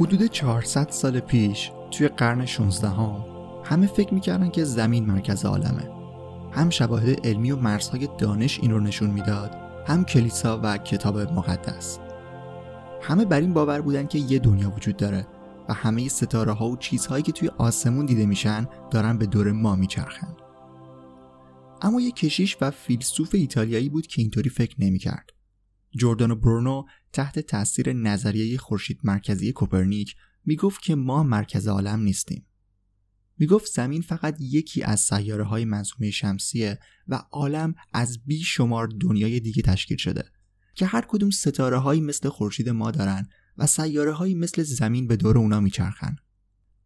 حدود 400 سال پیش توی قرن 16 هم همه فکر می‌کردن که زمین مرکز عالمه. هم شواهد علمی و مرزهای دانش این رو نشون می‌داد هم کلیسا و کتاب مقدس. همه بر این باور بودن که یه دنیا وجود داره و همه ستاره ها و چیزهایی که توی آسمون دیده میشن دارن به دور ما میچرخن. اما یه کشیش و فیلسوف ایتالیایی بود که اینطوری فکر نمی‌کرد. جوردانو برونو تحت تاثیر نظریه خورشید مرکزی کوپرنیک می‌گفت که ما مرکز عالم نیستیم. می‌گفت زمین فقط یکی از سیاره های منظومه شمسیه و عالم از بیشمار دنیای دیگه تشکیل شده که هر کدوم ستاره هایی مثل خورشید ما دارن و سیاره هایی مثل زمین به دور اونا میچرخن.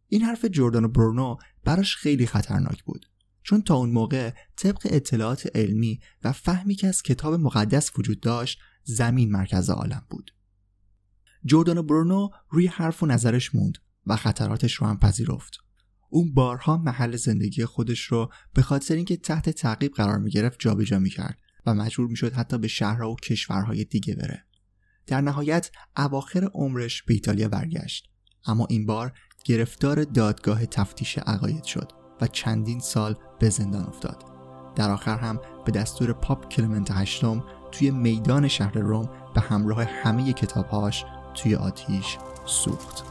این حرف جردان برونو براش خیلی خطرناک بود چون تا اون موقع طبق اطلاعات علمی و فهمی که از کتاب مقدس وجود داشت زمین مرکز عالم بود جردان برونو روی حرف و نظرش موند و خطراتش رو هم پذیرفت اون بارها محل زندگی خودش رو به خاطر اینکه تحت تعقیب قرار می گرفت جابجا می کرد و مجبور می شد حتی به شهرها و کشورهای دیگه بره. در نهایت اواخر عمرش به ایتالیا برگشت اما این بار گرفتار دادگاه تفتیش عقاید شد و چندین سال به زندان افتاد. در آخر هم به دستور پاپ کلمنت هشتم توی میدان شهر روم به همراه همه کتابهاش توی آتیش سوخت.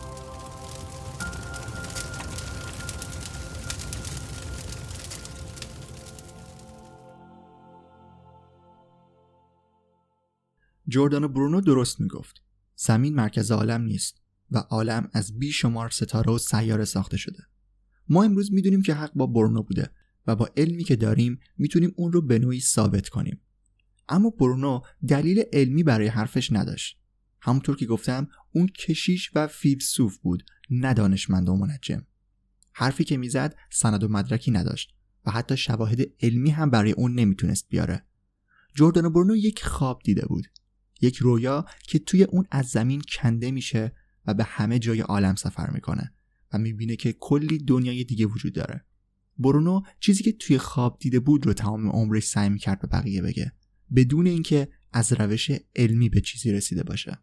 جردان برونو درست می‌گفت. زمین مرکز عالم نیست و عالم از بیشمار ستاره و سیاره ساخته شده. ما امروز می‌دونیم که حق با برونو بوده و با علمی که داریم می‌تونیم اون رو به نوعی ثابت کنیم. اما برونو دلیل علمی برای حرفش نداشت. همونطور که گفتم اون کشیش و فیلسوف بود نه دانشمند و منجم. حرفی که می‌زد سند و مدرکی نداشت و حتی شواهد علمی هم برای اون نمی‌تونست بیاره. جردان برونو یک خواب دیده بود. یک رویا که توی اون از زمین کنده میشه و به همه جای عالم سفر می‌کنه و می‌بینه که کلی دنیای دیگه وجود داره. برونو چیزی که توی خواب دیده بود رو تمام عمرش سعی می‌کرد به بقیه بگه. بدون اینکه از روش علمی به چیزی رسیده باشه.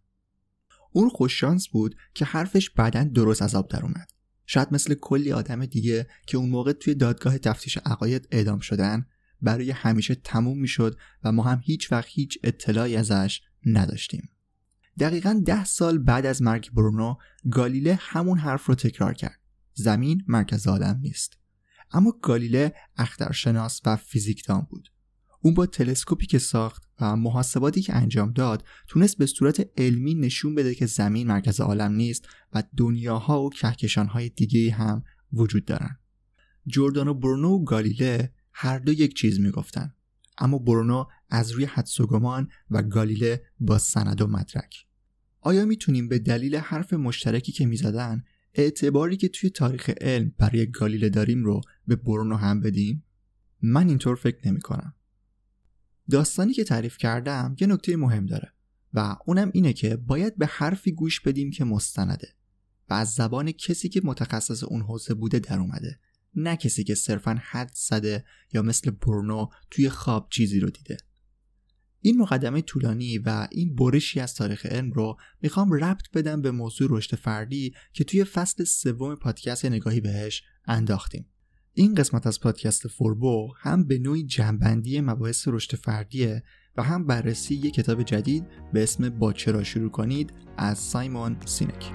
اون خوششانس بود که حرفش بعدا درست از آب در اومد شاید مثل کلی آدم دیگه که اون موقع توی دادگاه تفتیش عقاید اعدام شدن برای همیشه تموم می‌شد و ما هم هیچ وقت هیچ اطلاعی ازش نداشتیم. دقیقا ده سال بعد از مرگ برونو گالیله همون حرف رو تکرار کرد. زمین مرکز عالم نیست. اما گالیله اخترشناس و فیزیکدان بود. اون با تلسکوپی که ساخت و محاسباتی که انجام داد تونست به صورت علمی نشون بده که زمین مرکز عالم نیست و دنیاها و کهکشانهای دیگه هم وجود دارن. جردان و برونو و گالیله هر دو یک چیز می‌گفتن اما برونو از روی حدس و گمان و گالیله با سند و مدرک. آیا می‌تونیم به دلیل حرف مشترکی که می‌زدن اعتباری که توی تاریخ علم برای گالیله داریم رو به برونو هم بدیم؟ من اینطور فکر نمی کنم. داستانی که تعریف کردم یه نکته مهم داره و اونم اینه که باید به حرفی گوش بدیم که مستنده و از زبان کسی که متخصص اون حوزه بوده در اومده نه کسی که صرفا حد زده یا مثل برونو توی خواب چیزی رو دیده. این مقدمه طولانی و این برشی از تاریخ علم رو می‌خوام ربط بدم به موضوع رشد فردی که توی فصل سوم پادکست نگاهی بهش انداختیم. این قسمت از پادکست فوربو هم به نوعی جمع‌بندی مباحث رشد فردیه و هم بررسی یک کتاب جدید به اسم با چرا شروع کنید از سایمون سینک.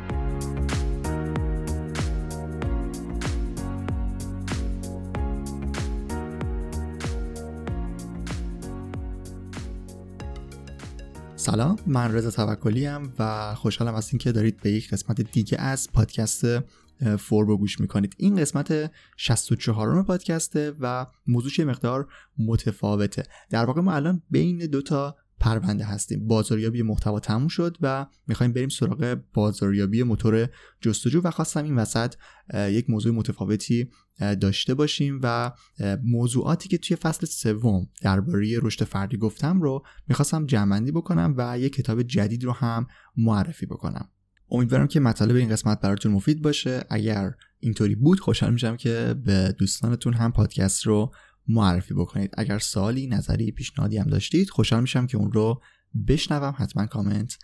سلام من رضا توکلی و خوشحالم از اینکه دارید به یک قسمت دیگه از پادکست فوربو گوش می‌کنید. این قسمت 64 م پادکسته و موضوعش مقدار متفاوته. در واقع ما الان بین دوتا پرونده هستیم. بازاریابی محتوا تموم شد و می‌خوایم بریم سراغ بازاریابی موتور جستجو و خواستم این وسط یک موضوع متفاوتی داشته باشیم و موضوعاتی که توی فصل سوم درباره رشد فردی گفتم رو می‌خواستم جمعندی بکنم و یک کتاب جدید رو هم معرفی بکنم. امیدوارم که مطالب این قسمت براتون مفید باشه. اگر اینطوری بود خوشحال میشم که به دوستانتون هم پادکست رو معرفی بکنید. اگر سوالی نظری پیشنهادی هم داشتید خوشحال میشم که اون رو بشنوم. حتما کامنت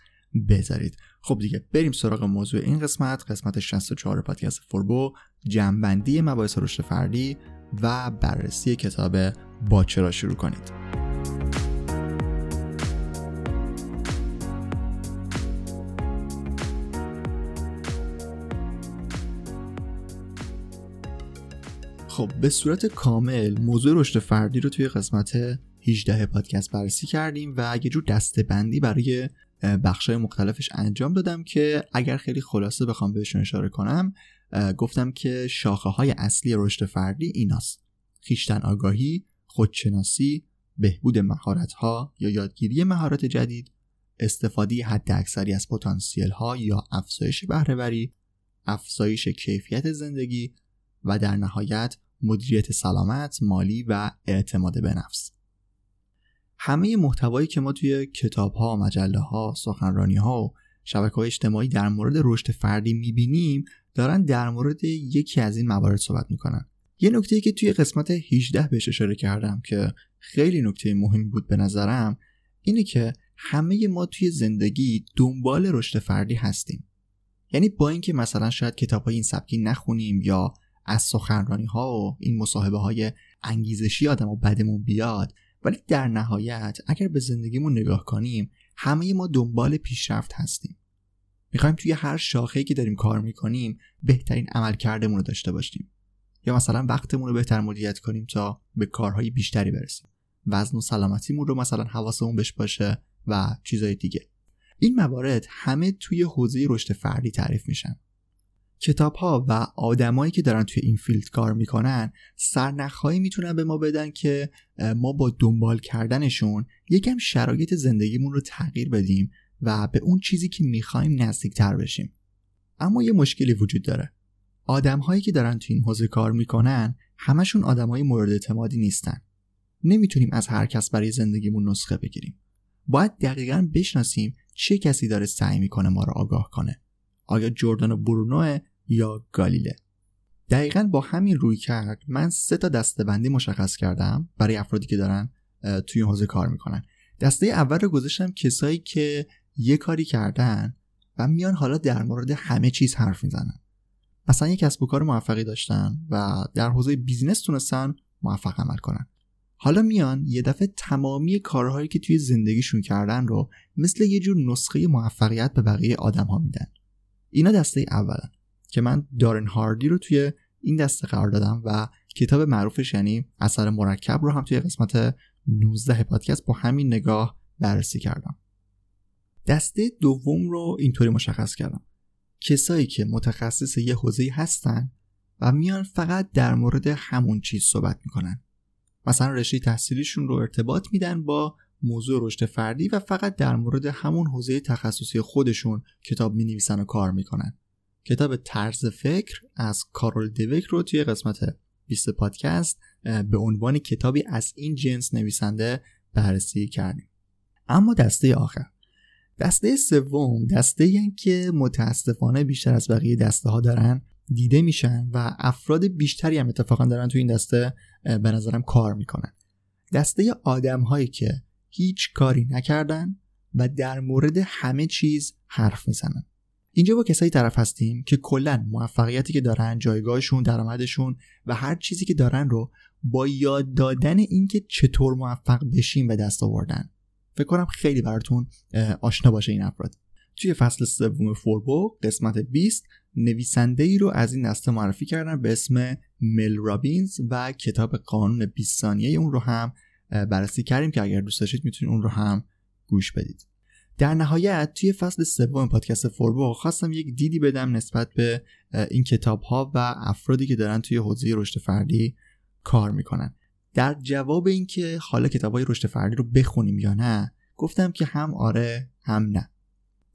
بذارید. خب دیگه بریم سراغ موضوع این قسمت. قسمت 64 پادکست فوربو جنبندی مباحث رشد فردی و بررسی کتاب باچه را شروع کنید. خب به صورت کامل موضوع رشد فردی رو توی قسمت 18 پادکست بررسی کردیم و یه جور دسته بندی برای بخشای مختلفش انجام دادم که اگر خیلی خلاصه بخوام بهشون اشاره کنم گفتم که شاخه های اصلی رشد فردی ایناست. خیشتن آگاهی خودشناسی بهبود مهارت ها یا یادگیری مهارت جدید استفاده حد اکثری از پتانسیل ها یا افزایش بهرهوری افزایش کیفیت زندگی و در نهایت مدیریت سلامت مالی و اعتماد به نفس. همه محتوایی که ما توی کتاب ها، مجله و شبکه های اجتماعی در مورد رشد فردی می‌بینیم دارن در مورد یکی از این موارد صحبت می‌کنن. یه نکته که توی قسمت 18 بهش اشاره کردم که خیلی نکته مهمی بود به نظرم اینه که همه ما توی زندگی دنبال رشد فردی هستیم. یعنی با اینکه مثلا شاید کتاب های این سبکی نخونیم یا از سخنرانی ها و این مصاحبه های انگیزشی آدم و بدمون بیاد. ولی در نهایت اگر به زندگیمون نگاه کنیم همه ما دنبال پیشرفت هستیم. می‌خوایم توی هر شاخه‌ای که داریم کار می‌کنیم بهترین عمل کردمون رو داشته باشیم. یا مثلا وقتمون رو بهتر مدیریت کنیم تا به کارهای بیشتری برسیم. وزن و سلامتیمون رو مثلا حواسمون بهش باشه و چیزهای دیگه. این موارد همه توی حوزه رشد فردی تعریف میشن. کتاب ها و آدمایی که دارن توی این فیلد کار می‌کنن سرنخهایی می‌تونن به ما بدن که ما با دنبال کردنشون یکم شرایط زندگیمون رو تغییر بدیم و به اون چیزی که می‌خوایم نزدیکتر بشیم. اما یه مشکلی وجود داره. آدم هایی که دارن توی این حوزه کار می‌کنن همشون آدم های مورد اعتمادی نیستن. نمی‌تونیم از هر کس برای زندگیمون نسخه بگیریم. باید دقیقا بشناسیم چه کسی داره سعی می‌کنه ما رو آگاه کنه. آیا جردان برونو یا گالیله؟ دقیقا با همین روی کرد من سه تا دسته بندی مشخص کردم برای افرادی که دارن توی حوزه کار می‌کنن. دسته اول رو گذاشتم کسایی که یه کاری کردن و میان حالا در مورد همه چیز حرف می‌زنن. مثلا یک کسب و کار موفقی داشتن و در حوزه بیزینس تونستن موفق عمل کنن. حالا میان یه دفعه تمامی کارهایی که توی زندگیشون کردن رو مثل یه جور نسخه موفقیت به بقیه آدم ها میدن. اینا دسته اولن که من دارن هاردی رو توی این دسته قرار دادم و کتاب معروفش یعنی اثر مرکب رو هم توی قسمت 19 پادکست با همین نگاه بررسی کردم. دسته دوم رو اینطوری مشخص کردم. کسایی که متخصص یه حوزه هستن و میان فقط در مورد همون چیز صحبت می‌کنن. مثلا رشته تحصیلیشون رو ارتباط میدن با موضوع رشد فردی و فقط در مورد همون حوزه تخصصی خودشون کتاب می نویسن و کار می‌کنن. کتاب طرز فکر از کارول دوک رو توی قسمت 20 پادکست به عنوان کتابی از این جنس نویسنده بررسی کردیم. اما دسته آخر. دسته سوم دسته این که متاسفانه بیشتر از بقیه دسته ها دارن دیده میشن و افراد بیشتری هم اتفاقا دارن تو این دسته به نظرم کار می‌کنن. دسته آدم هایی که هیچ کاری نکردن و در مورد همه چیز حرف می‌زنن. اینجا با کسایی طرف هستیم که کلا موفقیتی که دارن جایگاهشون درآمدشون و هر چیزی که دارن رو با یاد دادن اینکه چطور موفق بشیم به دست آوردن. فکر کنم خیلی براتون آشنا باشه این افراد. توی فصل سوم فوربو قسمت 20 نویسنده ای رو از این دسته معرفی کردم به اسم مل رابینز و کتاب قانون 20 ثانیه اون رو هم بررسی کردیم که اگر دوست داشتید می‌تونید اون رو هم گوش بدید. در نهایت توی فصل سوم پادکست فوربو خواستم یک دیدی بدم نسبت به این کتاب ها و افرادی که دارن توی حوزه رشد فردی کار می‌کنن. در جواب اینکه حالا کتاب های رشد فردی رو بخونیم یا نه گفتم که هم آره هم نه.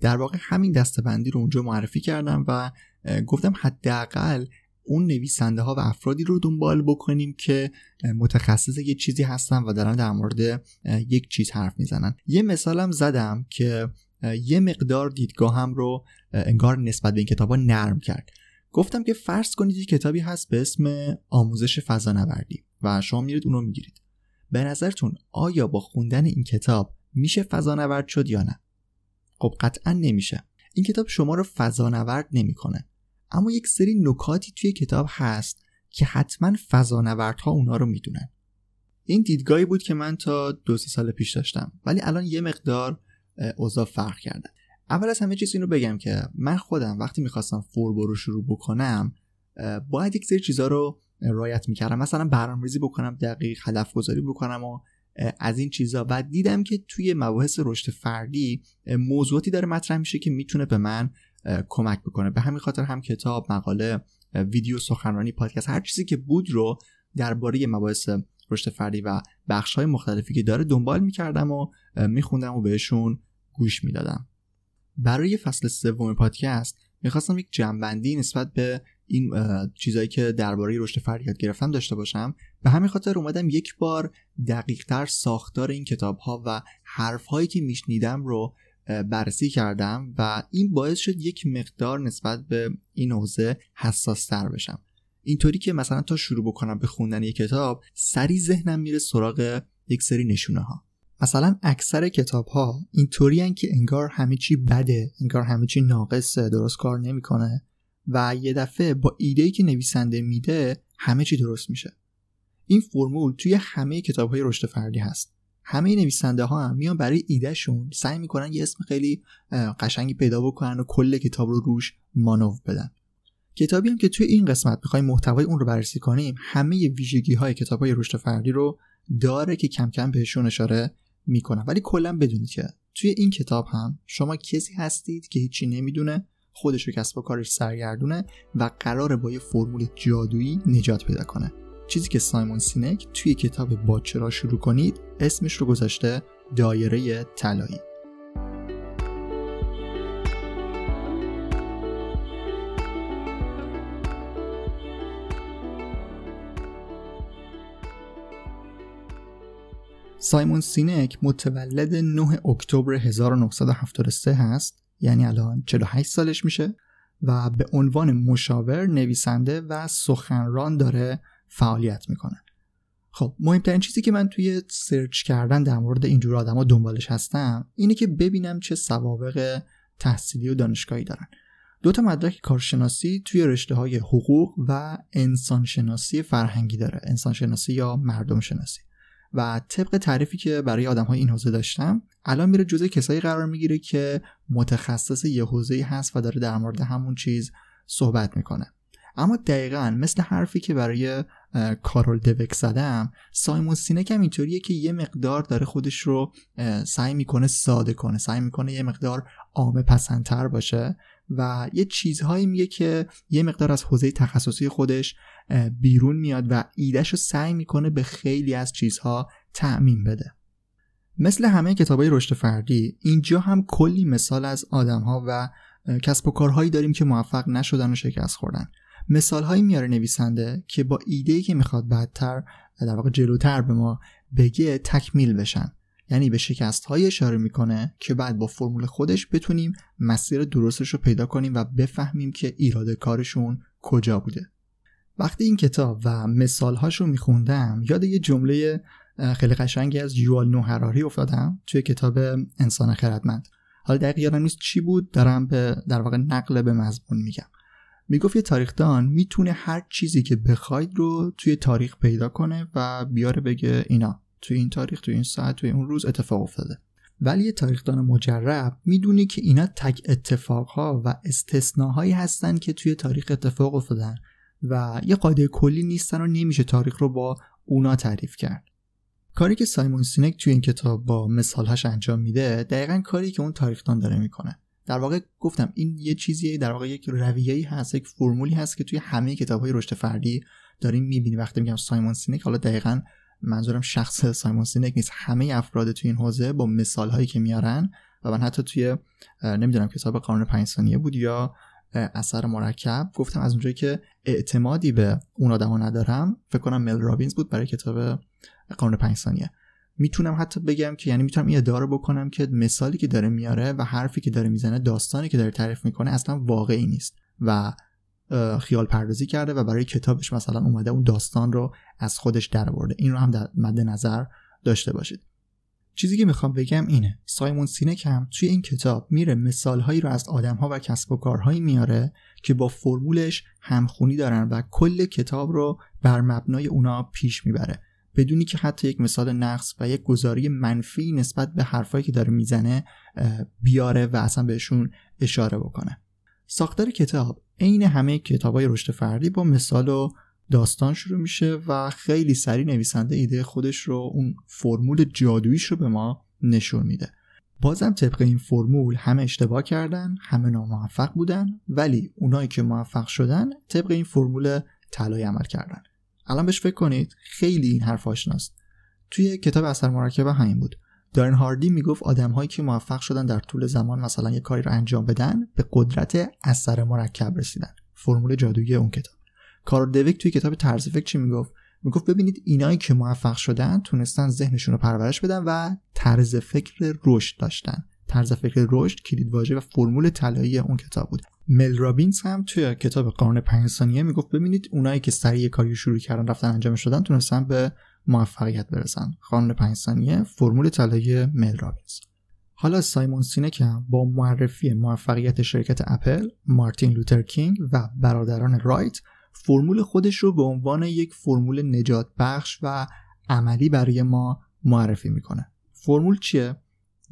در واقع همین دستبندی رو اونجا معرفی کردم و گفتم حداقل اون نویسنده ها و افرادی رو دنبال بکنیم که متخصص یه چیزی هستن و دارن در مورد یک چیز حرف می‌زنن. یه مثالم زدم که یه مقدار دیدگاهم رو انگار نسبت به این کتاب ها نرم کرد. گفتم که فرض کنید یه کتابی هست به اسم آموزش فضانوردی و شما میرید اون رو می‌گیرید. به نظرتون آیا با خوندن این کتاب میشه فضانورد شد یا نه؟ خب قطعا نمیشه. این کتاب شما رو فضانورد نمی‌کنه. اما یک سری نکاتی توی کتاب هست که حتما فضانوردها اونا رو می‌دونن. این دیدگاهی بود که من تا دو سه سال پیش داشتم ولی الان یه مقدار اوضاع فرق کرده. اول از همه چیز این رو بگم که من خودم وقتی می‌خواستم فوربو رو شروع بکنم باید یک سری چیزها رو رایت می‌کردم. مثلا برنامه‌ریزی بکنم دقیق هدف گذاری بکنم و از این چیزا. و دیدم که توی مباحث رشد فردی موضوعاتی داره مطرح میشه که می‌تونه به من کمک بکنه. به همین خاطر هم کتاب مقاله ویدیو سخنرانی پادکست هر چیزی که بود رو درباره مباحث رشد فردی و بخش های مختلفی که داره دنبال می‌کردم و میخوندم و بهشون گوش می‌دادم. برای فصل سوم پادکست می‌خواستم یک جنبندی نسبت به این چیزایی که درباره رشد فردی یاد گرفتم داشته باشم. به همین خاطر اومدم یک بار دقیقتر ساختار این کتاب ها و حرف هایی که میشنیدم رو بررسی کردم و این باعث شد یک مقدار نسبت به این حوزه حساس تر بشم. اینطوری که مثلا تا شروع بکنم به خوندن یک کتاب سری ذهنم میره سراغ یک سری نشونه ها مثلا اکثر کتاب ها که انگار همه چی بده انگار همه چی ناقصه درست کار نمی‌کنه و یه دفعه با ایده که نویسنده میده همه چی درست میشه. این فرمول توی همه کتاب های رشد فردی هست. همه نویسنده ها هم میان برای ایدهشون سعی می‌کنن یه اسم خیلی قشنگی پیدا بکنن و کل کتاب رو روش مانو بدن. کتابی هم که توی این قسمت می‌خوایم محتوای اون رو بررسی کنیم همه ویژگی های کتاب های رشد فردی رو داره که کم کم بهشون اشاره می‌کنم. ولی کلا بدونید که توی این کتاب هم شما کسی هستید که هیچی نمی‌دونه خودش و کسب و کارش سرگردونه و قراره با یه فرمول جادویی نجات پیدا کنه. چیزی که سایمون سینک توی کتاب با چرا شروع کنید اسمش رو گذاشته دایره طلایی. سایمون سینک متولد 9 اکتبر 1973 هست یعنی الان 48 سالش میشه و به عنوان مشاور نویسنده و سخنران داره فعالیت می‌کنه. خب مهمترین چیزی که من توی سرچ کردن در مورد اینجور آدما دنبالش هستم اینه که ببینم چه سوابق تحصیلی و دانشگاهی دارن. دو تا مدرک کارشناسی توی رشته های حقوق و انسانشناسی فرهنگی داره انسانشناسی یا مردم شناسی و طبق تعریفی که برای آدم های این حوزه داشتم الان میره جزء کسایی قرار می‌گیره که متخصص یه حوزه هست و داره در مورد همون چیز صحبت می‌کنه. اما دقیقا مثل حرفی که برای کارول دوک زدم سایمون سینک هم اینطوریه که یه مقدار داره خودش رو سعی می‌کنه ساده کنه سعی می‌کنه یه مقدار عامه پسندتر باشه و یه چیزهایی میگه که یه مقدار از حوزه تخصصی خودش بیرون میاد و ایدهش رو سعی می‌کنه به خیلی از چیزها تعمین بده. مثل همه کتابای رشد فردی اینجا هم کلی مثال از آدمها و کسب و کارهایی داریم که موفق نشدن و شکست خوردن. مثال هایی میاره نویسنده که با ایده که می‌خواد بعدتر در واقع جلوتر به ما بگه تکمیل بشن. یعنی به شکست های اشاره می‌کنه که بعد با فرمول خودش بتونیم مسیر درستش رو پیدا کنیم و بفهمیم که ایراد کارشون کجا بوده. وقتی این کتاب و مثال هاشو میخوندم یاد یه جمله خیلی قشنگی از یوال نو هراری افتادم توی کتاب انسان خردمند. حالا دقیق یادم نیست چی بود دارم به در واقع نقل به مضمون میگم. می‌گفت یه تاریخدان می‌تونه هر چیزی که بخواید رو توی تاریخ پیدا کنه و بیاره بگه اینا توی این تاریخ توی این ساعت توی اون روز اتفاق افتاده. ولی یه تاریخدان مجرب می‌دونه که اینا تک اتفاقها و استثناهایی هستن که توی تاریخ اتفاق افتادن و یه قاعده کلی نیستن و نمیشه تاریخ رو با اونا تعریف کرد. کاری که سایمون سینک توی این کتاب با مثالهاش انجام میده دقیقا کاری که اون تاریخدان داره می‌کنه. در واقع گفتم این یه چیزیه در واقع یک رویه‌ای هست یک فرمولی هست که توی همه کتاب‌های رشد فردی داریم می‌بینیم. وقتی میگم سایمون سینک حالا دقیقا منظورم شخص سایمون سینک نیست. همه افراد توی این حوزه با مثال هایی که میارن و من حتی توی نمی‌دونم کتاب قانون پنج ثانیه بود یا اثر مرکب گفتم از اونجایی که اعتمادی به اون آدما ندارم فکر کنم مل رابینز بود برای کتاب قانون پنج ثانیه می‌تونم حتی بگم که یعنی می‌تونم این ادعا بکنم که مثالی که داره میاره و حرفی که داره می‌زنه داستانی که داره تعریف می‌کنه اصلا واقعی نیست و خیال پردازی کرده و برای کتابش مثلا اومده اون داستان رو از خودش درآورده این رو هم در مد نظر داشته باشید. چیزی که می‌خوام بگم اینه سایمون سینک هم توی این کتاب میره مثالهایی رو از آدمها و کسب و کارهایی میاره که با فرمولش همخونی دارن و کل کتاب رو بر مبنای اونا پیش می‌بره. بدونی که حتی یک مثال نقص و یک گزاری منفی نسبت به حرفایی که داره می‌زنه بیاره و اصلا بهشون اشاره بکنه. ساختار کتاب عین همه کتابای رشد فردی با مثال و داستان شروع میشه و خیلی سریع نویسنده ایده خودش رو اون فرمول جادوییش رو به ما نشون میده. بازم طبق این فرمول همه اشتباه کردن همه ناموفق بودن ولی اونایی که موفق شدن طبق این فرمول طلایی عمل کردن. الان بهش فکر کنید خیلی این حرف آشناست. توی کتاب اثر مرکبه همین بود. دارن هاردی می‌گفت آدمهایی که موفق شدن در طول زمان مثلا یه کاری رو انجام بدن به قدرت اثر مرکب رسیدن. فرمول جادویی اون کتاب. کارل دویک توی کتاب طرز فکر چی می‌گفت؟ می‌گفت ببینید اینایی که موفق شدن تونستن ذهنشون رو پرورش بدن و طرز فکر رشد داشتن. طرز فکر رشد کلید واژه و فرمول طلایی اون کتاب بود. مل رابینز هم توی کتاب قانون 5 ثانیه می‌گفت ببینید اونایی که سریع کاری شروع کردن رفتن انجامش دادن تونستن به موفقیت برسن. قانون 5 ثانیه فرمول طلایی مل رابینز. حالا سایمون سینک هم با معرفی موفقیت شرکت اپل مارتین لوتر کینگ و برادران رایت فرمول خودش رو به عنوان یک فرمول نجات بخش و عملی برای ما معرفی می‌کنه. فرمول چیه؟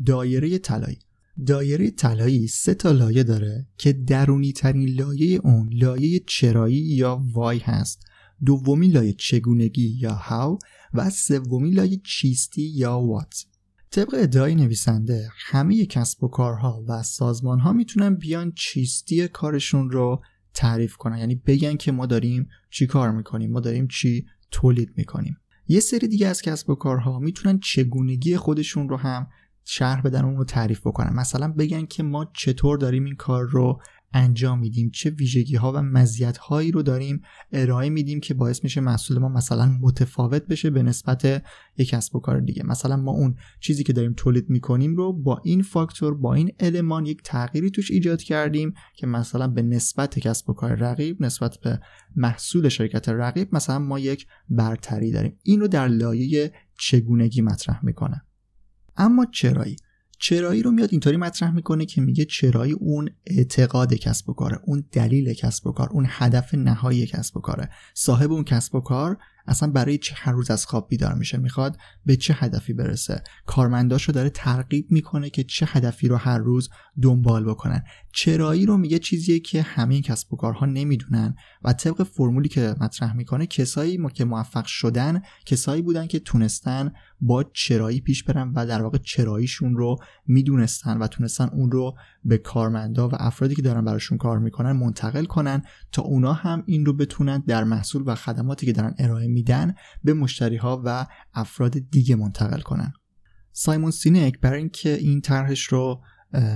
دایره طلایی. دایره طلایی سه تا لایه داره که درونی ترین لایه اون لایه چرایی یا وای هست. دومی لایه چگونگی یا هاو و سومی لایه چیستی یا وات. طبق ادعای نویسنده همه کسب و کارها و سازمان ها می‌تونن بیان چیستی کارشون رو تعریف کنن. یعنی بگن که ما داریم چی کار می‌کنیم ما داریم چی تولید می‌کنیم. یه سری دیگه از کسب و کارها می‌تونن چگونگی خودشون رو هم شرح بدن اون رو تعریف بکنن مثلا بگن که ما چطور داریم این کار رو انجام میدیم چه ویژگی ها و مزیت هایی رو داریم ارائه میدیم که باعث میشه محصول ما مثلا متفاوت بشه به نسبت یک کسب و کار دیگه. مثلا ما اون چیزی که داریم تولید می‌کنیم رو با این فاکتور با این المان یک تغییری توش ایجاد کردیم که مثلا به نسبت کسب و کار رقیب نسبت به محصول شرکت رقیب مثلا ما یک برتری داریم. این رو در لایه چگونگی مطرح می‌کنه. اما چرایی؟ چرایی رو میاد اینطوری مطرح می‌کنه که میگه چرایی اون اعتقاد کسب و کاره اون دلیل کسب و کار اون هدف نهایی کسب و کاره. صاحب اون کسب و کار اصلا برای چه هر روز از خواب بیدار میشه می‌خواد به چه هدفی برسه. کارمنداش رو داره ترغیب می‌کنه که چه هدفی رو هر روز دنبال بکنن. چرایی رو میگه چیزیه که همه کسب و کارها نمی‌دونن و طبق فرمولی که مطرح می‌کنه کسایی که موفق شدن کسایی بودن که تونستن با چرایی پیش برن و در واقع چراییشون رو می‌دونستن و تونستن اون رو به کارمندا و افرادی که دارن براشون کار می‌کنن منتقل کنن تا اونا هم این رو بتونن در محصول و خدماتی که دارن ارائه میدن به مشتری ها و افراد دیگه منتقل کنن. سایمون سینک برای اینکه این طرحش رو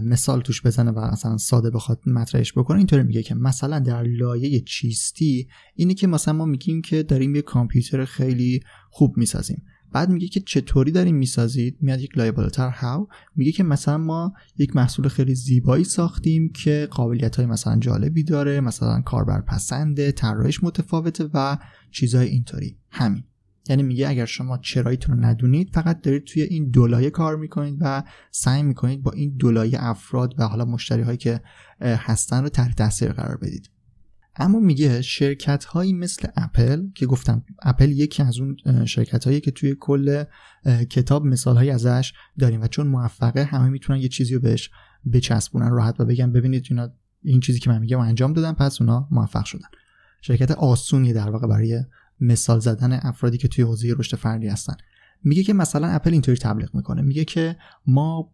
مثال توش بزنه و اصلا ساده بخواد مطرحش بکنه اینطوری میگه که مثلا در لایه چیستی اینه که مثلا ما میگیم که داریم یه کامپیوتر خیلی خوب می‌سازیم. بعد میگه که چطوری داریم می‌سازید؟ میاد یک لایه بالاتر. هاو میگه که مثلا ما یک محصول خیلی زیبایی ساختیم که قابلیت های مثلا جالبی داره مثلا کاربر پسنده طراحیش متفاوته و چیزهای اینطوری. همین. یعنی میگه اگر شما چراییتون رو ندونید فقط دارید توی این دولایه کار می‌کنید و سعی می‌کنید با این دولایه افراد و حالا مشتری هایی که هستن رو تحت تاثیر قرار بدید. اما میگه شرکت هایی مثل اپل که گفتم اپل یکی از اون شرکت هایی که توی کل کتاب مثال هایی ازش داریم و چون موفقه همه می‌تونن یه چیزی رو بهش بچسبونن راحت و بگن ببینید اینا این چیزی که من میگم انجام دادن پس اونا موفق شدن. شرکت آسونی در واقع برای مثال زدن افرادی که توی حوزه رشد فردی هستن. میگه که مثلا اپل اینطوری تبلیغ می‌کنه. میگه که ما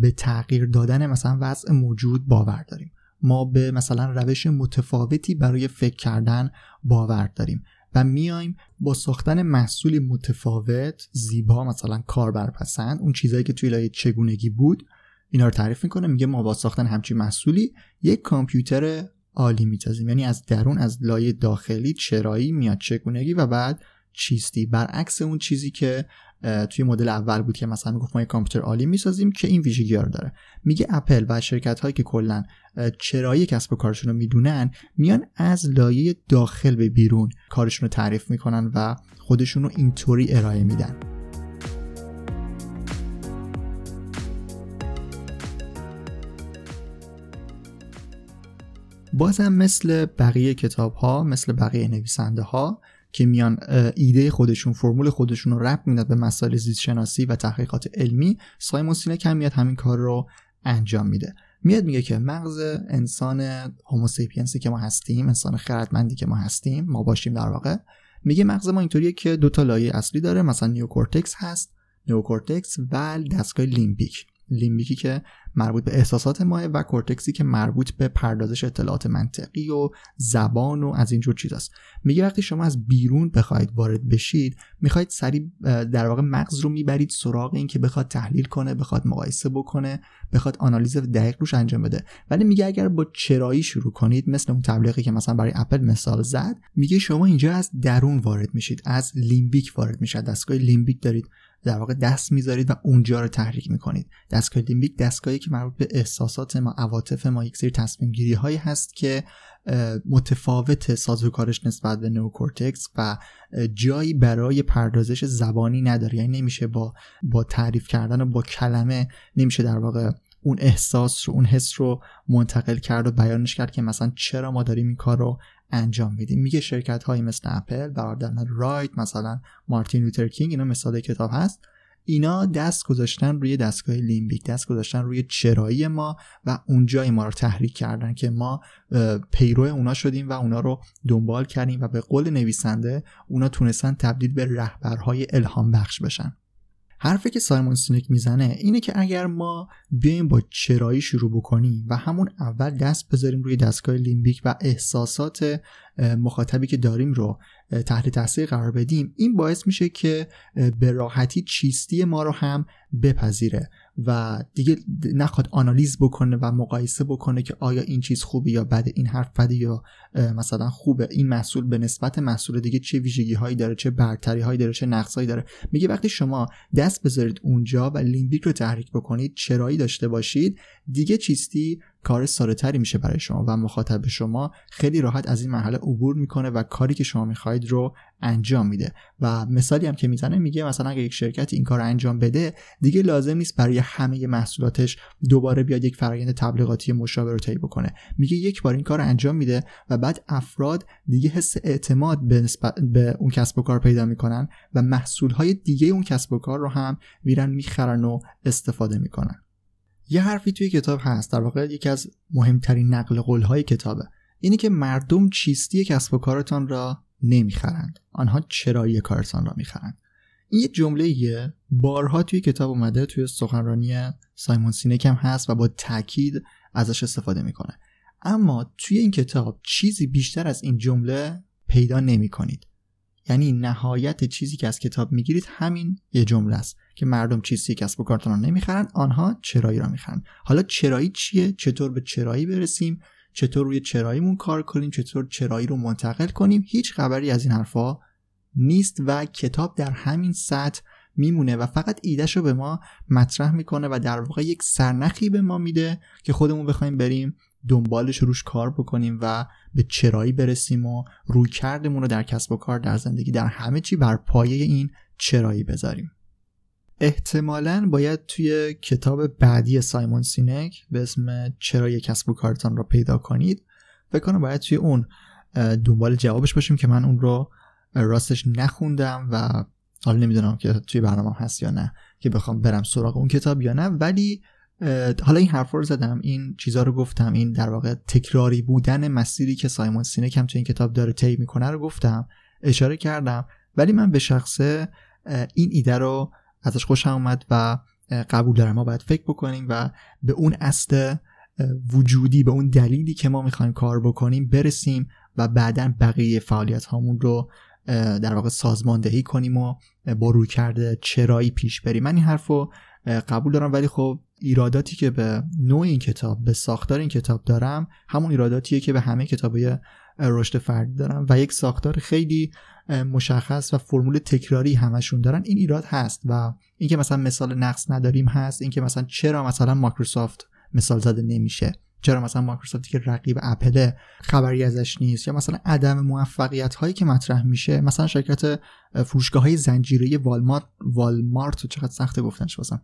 به تغییر دادن مثلا وضع موجود باور داریم. ما به مثلا روش متفاوتی برای فکر کردن باور داریم و میایم با ساختن محصولی متفاوت زیبا مثلا کاربرپسند اون چیزهایی که توی لایه چگونگی بود اینا رو تعریف می‌کنه میگه ما با ساختن همچین محصولی یک کامپیوتر عالی میتازیم. یعنی از درون از لایه داخلی چرایی میاد چگونگی و بعد چیستی. برعکس اون چیزی که توی مدل اول بود که مثلا می‌گفت ما یه کامپیوتر عالی می‌سازیم که این ویژگی رو داره. میگه اپل و شرکت هایی که کلا چرایی کسب و کارشون رو می‌دونن میان از لایه داخل به بیرون کارشون رو تعریف می‌کنن و خودشون رو اینطوری ارائه میدن. بازم مثل بقیه کتاب ها مثل بقیه نویسنده ها که میان ایده خودشون فرمول خودشون رو ربط میدن به مسائل زیست شناسی و تحقیقات علمی سایمون سینک هم میاد همین کار رو انجام میده. میاد میگه که مغز انسان Homo sapiens ی که ما هستیم انسان خردمندی که ما هستیم ما باشیم در واقع میگه مغز ما اینطوریه که دو تا لایه اصلی داره مثلا نیوکورتکس هست نیوکورتکس و دستگاه لیمبیک. لیمبیکی که مربوط به احساسات ماست و کورتکسی که مربوط به پردازش اطلاعات منطقی و زبان و از اینجور چیزاست میگه وقتی شما از بیرون بخواید وارد بشید می‌خواید سریع در واقع مغز رو می‌برید سراغ این که بخواد تحلیل کنه بخواد مقایسه بکنه بخواد آنالیز دقیق روش انجام بده. ولی میگه اگر با چرایی شروع کنید مثل اون تبلیغی که مثلا برای اپل مثال زد میگه شما اینجا از درون وارد میشید از لیمبیک وارد میشید دستگاه لیمبیک دارید در واقع دست می‌ذارید و اونجا رو تحریک می‌کنید. دستگاه لیمبیک دستگاهی که مربوط به احساسات ما عواطف ما یک سری تصمیم گیری هایی هست که متفاوت سازوکارش نسبت به نوکورتکس و جایی برای پردازش زبانی نداره. یعنی نمیشه با با تعریف کردن و با کلمه نمیشه در واقع اون احساس رو اون حس رو منتقل کرد و بیانش کرد که مثلا چرا ما داریم این کار رو انجام میدیم. میگه شرکت هایی مثل اپل برادران رایت مثلا مارتین لوتر کینگ اینا مثال کتاب هست. اینا دست گذاشتن روی دستگاه لیمبیک دست گذاشتن روی چرایی ما و اونجای ما رو تحریک کردن که ما پیرو اونا شدیم و اونا رو دنبال کردیم و به قول نویسنده اونا تونستن تبدیل به رهبرهای الهام بخش بشن. حرفی که سایمون سینک می‌زنه اینه که اگر ما بیایم با چرایی شروع بکنیم و همون اول دست بذاریم روی دستگاه لیمبیک و احساسات مخاطبی که داریم رو تحت تاثیر قرار بدیم. این باعث میشه که به راحتی چیستی ما رو هم بپذیره و دیگه نخواد آنالیز بکنه و مقایسه بکنه که آیا این چیز خوبه یا بده این حرف بده یا مثلا خوبه. این محصول به نسبت محصول دیگه چه ویژگی هایی داره چه برتری هایی داره چه نقص هایی داره. میگه وقتی شما دست بذارید اونجا و لیمبیک رو تحریک بکنید چرایی داشته باشید دیگه چیستی کار ساده میشه برای شما و مخاطب شما خیلی راحت از این مرحله عبور می‌کنه و کاری که شما می‌خواهید رو انجام میده. و مثالی هم که می‌زنه میگه مثلا اگه یک شرکت این کار انجام بده دیگه لازم نیست برای همه محصولاتش دوباره بیاد یک فرایند تبلیغاتی مشابه رو طی بکنه. میگه یک بار این کار انجام میده و بعد افراد دیگه حس اعتماد به, به اون کسب و کار پیدا می‌کنن و محصولهای دیگه اون کسب و کار رو هم میرن می‌خرن و استفاده می‌کنن. یه حرفی توی کتاب هست در واقع یکی از مهمترین نقل قولهای کتابه. اینی که مردم چیستی کسب و کارتان را نمی‌خرند. آنها چرایی کارتان را می‌خرند. این یه جمله یه بارها توی کتاب اومده توی سخنرانی سایمون سینک هم هست و با تاکید ازش استفاده می‌کنه. اما توی این کتاب چیزی بیشتر از این جمله پیدا نمی کنید یعنی نهایت چیزی که از کتاب می‌گیرید همین یه جمله است که مردم چیزی و کارتون رو نمی‌خرن آنها چرایی را می‌خرن. حالا چرایی چیه؟ چطور به چرایی برسیم؟ چطور روی چراییمون کار کنیم؟ چطور چرایی رو منتقل کنیم؟ هیچ خبری از این حرفا نیست و کتاب در همین سطح میمونه و فقط ایدهش رو به ما مطرح می‌کنه و در واقع یک سرنخی به ما میده که خودمون بخوایم بریم دنبالش روش کار بکنیم و به چرایی برسیم و روی کردمون رو در کسب و کار در زندگی در همه چی بر پایه این چرایی بذاریم. احتمالا باید توی کتاب بعدی سایمون سینک به اسم چرا کسب و کارتان را پیدا کنید. فکر کنم باید توی اون دنبال جوابش باشیم که من اون رو راستش نخوندم و حالا نمی‌دونم که توی برنامه هست یا نه که بخوام برم سراغ اون کتاب یا نه. ولی حالا این حرف رو زدم این چیزها رو گفتم این در واقع تکراری بودن مسیری که سایمون سینک هم توی این کتاب داره طی می‌کنه رو گفتم اشاره کردم. ولی من به شخصه این ایده رو ازش خوشم اومد و قبول دارم. ما باید فکر بکنیم و به اون اصل وجودی به اون دلیلی که ما می‌خوایم کار بکنیم برسیم و بعدا بقیه فعالیت هامون رو در واقع سازماندهی کنیم و با روی کرده چرایی پیش بریم. من این حرف رو قبول دارم ولی خب ایراداتی که به نوع این کتاب به ساختار این کتاب دارم همون ایراداتیه که به همه کتابای رشد فردی دارم و یک ساختار خیلی مشخص و فرمول تکراری همشون دارن. این ایراد هست و اینکه مثلا مثال نقص نداریم هست اینکه مثلا چرا مثلا مایکروسافت مثال زده نمیشه؟ چرا مثلا مایکروسافتی که رقیب اپل خبری ازش نیست؟ یا مثلا عدم موفقیت هایی که مطرح میشه مثلا شرکت فروشگاه های زنجیره والمارت والمارت چقدر سخته گفتنش واسم.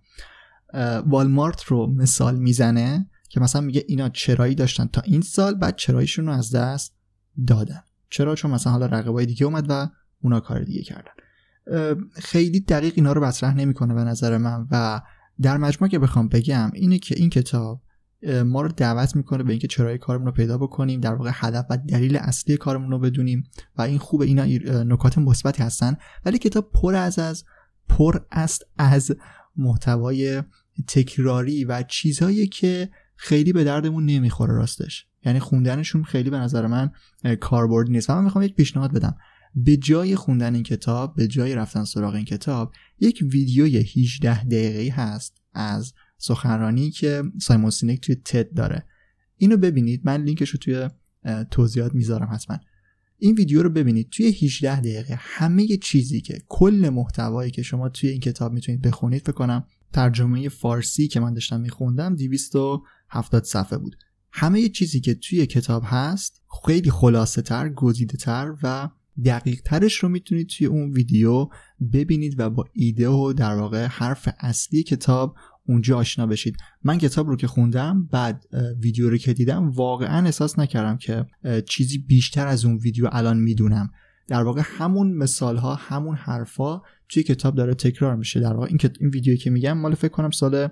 والمارت رو مثال می‌زنه که مثلا میگه اینا چرایی داشتن تا این سال بعد چراییشون رو از دست دادن. چرا؟ چون مثلا حالا رقبای دیگه اومد و اونا کار دیگه کردن. خیلی دقیق اینا رو مطرح نمی‌کنه به نظر من و در مجموع که بخوام بگم اینه که این کتاب ما رو دعوت می‌کنه به اینکه چرای کارمون رو پیدا بکنیم در واقع هدف و دلیل اصلی کارمون رو بدونیم و این خوب اینا نکات مثبتی هستن. ولی کتاب پر از از پر است از محتوای تکراری و چیزهایی که خیلی به دردمون نمی‌خوره راستش. یعنی خوندنشون خیلی به نظر من کاربردی نیست. من می‌خوام یک پیشنهاد بدم. به جای خوندن این کتاب به جای رفتن سراغ این کتاب یک ویدیوی 18 دقیقه‌ای هست از سخنرانی که سایمون سینک توی تد داره. اینو ببینید. من لینکش رو توی توضیحات می‌ذارم حتما. این ویدیو رو ببینید. توی 18 دقیقه همه چیزی که کل محتوایی که شما توی این کتاب می‌تونید بخونید فکر کنم ترجمه فارسی که من داشتم میخوندم 270 صفحه بود. همه چیزی که توی کتاب هست خیلی خلاصه تر گزیده تر و دقیق ترش رو می‌تونید توی اون ویدیو ببینید و با ایده و در واقع حرف اصلی کتاب اونجا آشنا بشید. من کتاب رو که خوندم بعد ویدیو رو که دیدم واقعا احساس نکردم که چیزی بیشتر از اون ویدیو الان می‌دونم. در واقع همون مثال ها همون حرفا توی کتاب داره تکرار میشه. در واقع این, این ویدیویی که میگم مال فکر کنم سال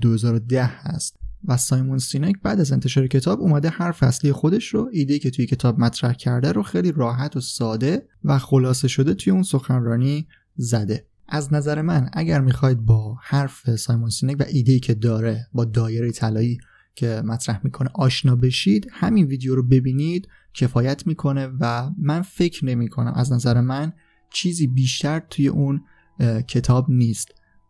2010 هست. و سایمون سینک بعد از انتشار کتاب اومده حرف اصلی خودش رو ایده که توی کتاب مطرح کرده رو خیلی راحت و ساده و خلاصه شده توی اون سخنرانی زده. از نظر من اگر می‌خواید با حرف سایمون سینک و ایده که داره با دایره طلایی که مطرح می‌کنه آشنا بشید همین ویدیو رو ببینید کفایت می‌کنه و من فکر نمی کنم از نظر من چیزی بیشتر توی اون کتاب نیست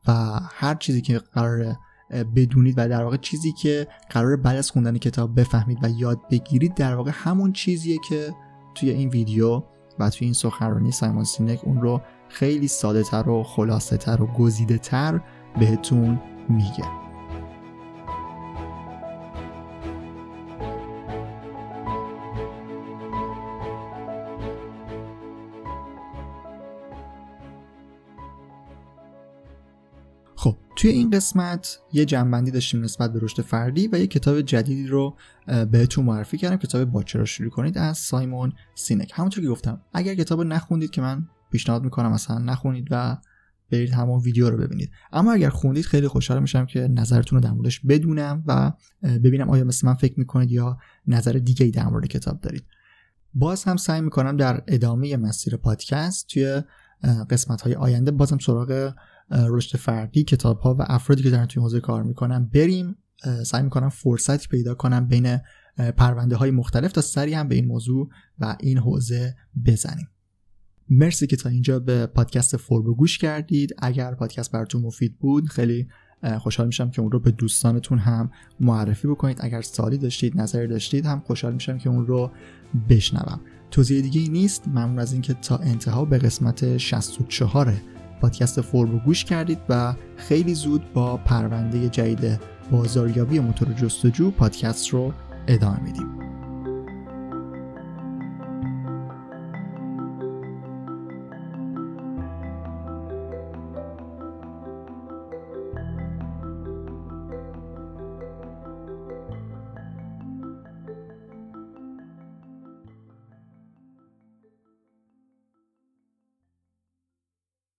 و هر چیزی که قراره بدونید و در واقع چیزی که قرار بعد از خوندن کتاب بفهمید و یاد بگیرید در واقع همون چیزیه که توی این ویدیو و توی این سخنرانی سایمون سینک اون رو خیلی ساده تر و خلاصه تر و گزیده تر بهتون میگه خب توی این قسمت یه جنبندی داشتیم نسبت به رشد فردی و یه کتاب جدیدی رو بهتون معرفی کردم. کتاب با چرا شروع کنید از سایمون سینک. همونطور که گفتم اگر کتاب نخوندید که من پیشنهاد می‌کنم مثلا نخونید و برید همون ویدیو رو ببینید. اما اگر خوندید خیلی خوشحال میشم که نظرتون رو در موردش بدونم و ببینم آیا مثل من فکر می‌کنید یا نظر دیگه ای در مورد کتاب دارید. باز هم سعی می‌کنم در ادامه مسیر پادکست توی قسمت های آینده بازم سراغ رشد فردی کتاب ها و افرادی که دارن توی حوزه کار می‌کنن بریم. سعی می‌کنم فرصتی پیدا کنم بین پرونده های مختلف تا سری هم به این موضوع و این حوزه بزنیم. مرسی که تا اینجا به پادکست فوربو گوش کردید. اگر پادکست براتون مفید بود خیلی خوشحال میشم که اون رو به دوستانتون هم معرفی بکنید. اگر سالی داشتید نظری داشتید هم خوشحال میشم که اون رو بشنوم. توضیح دیگه ای نیست. ممنون از اینکه تا انتها به قسمت 64 پادکست فورم گوش کردید و خیلی زود با پرونده جدید بازاریابی موتور جستجو پادکست رو ادامه میدیم.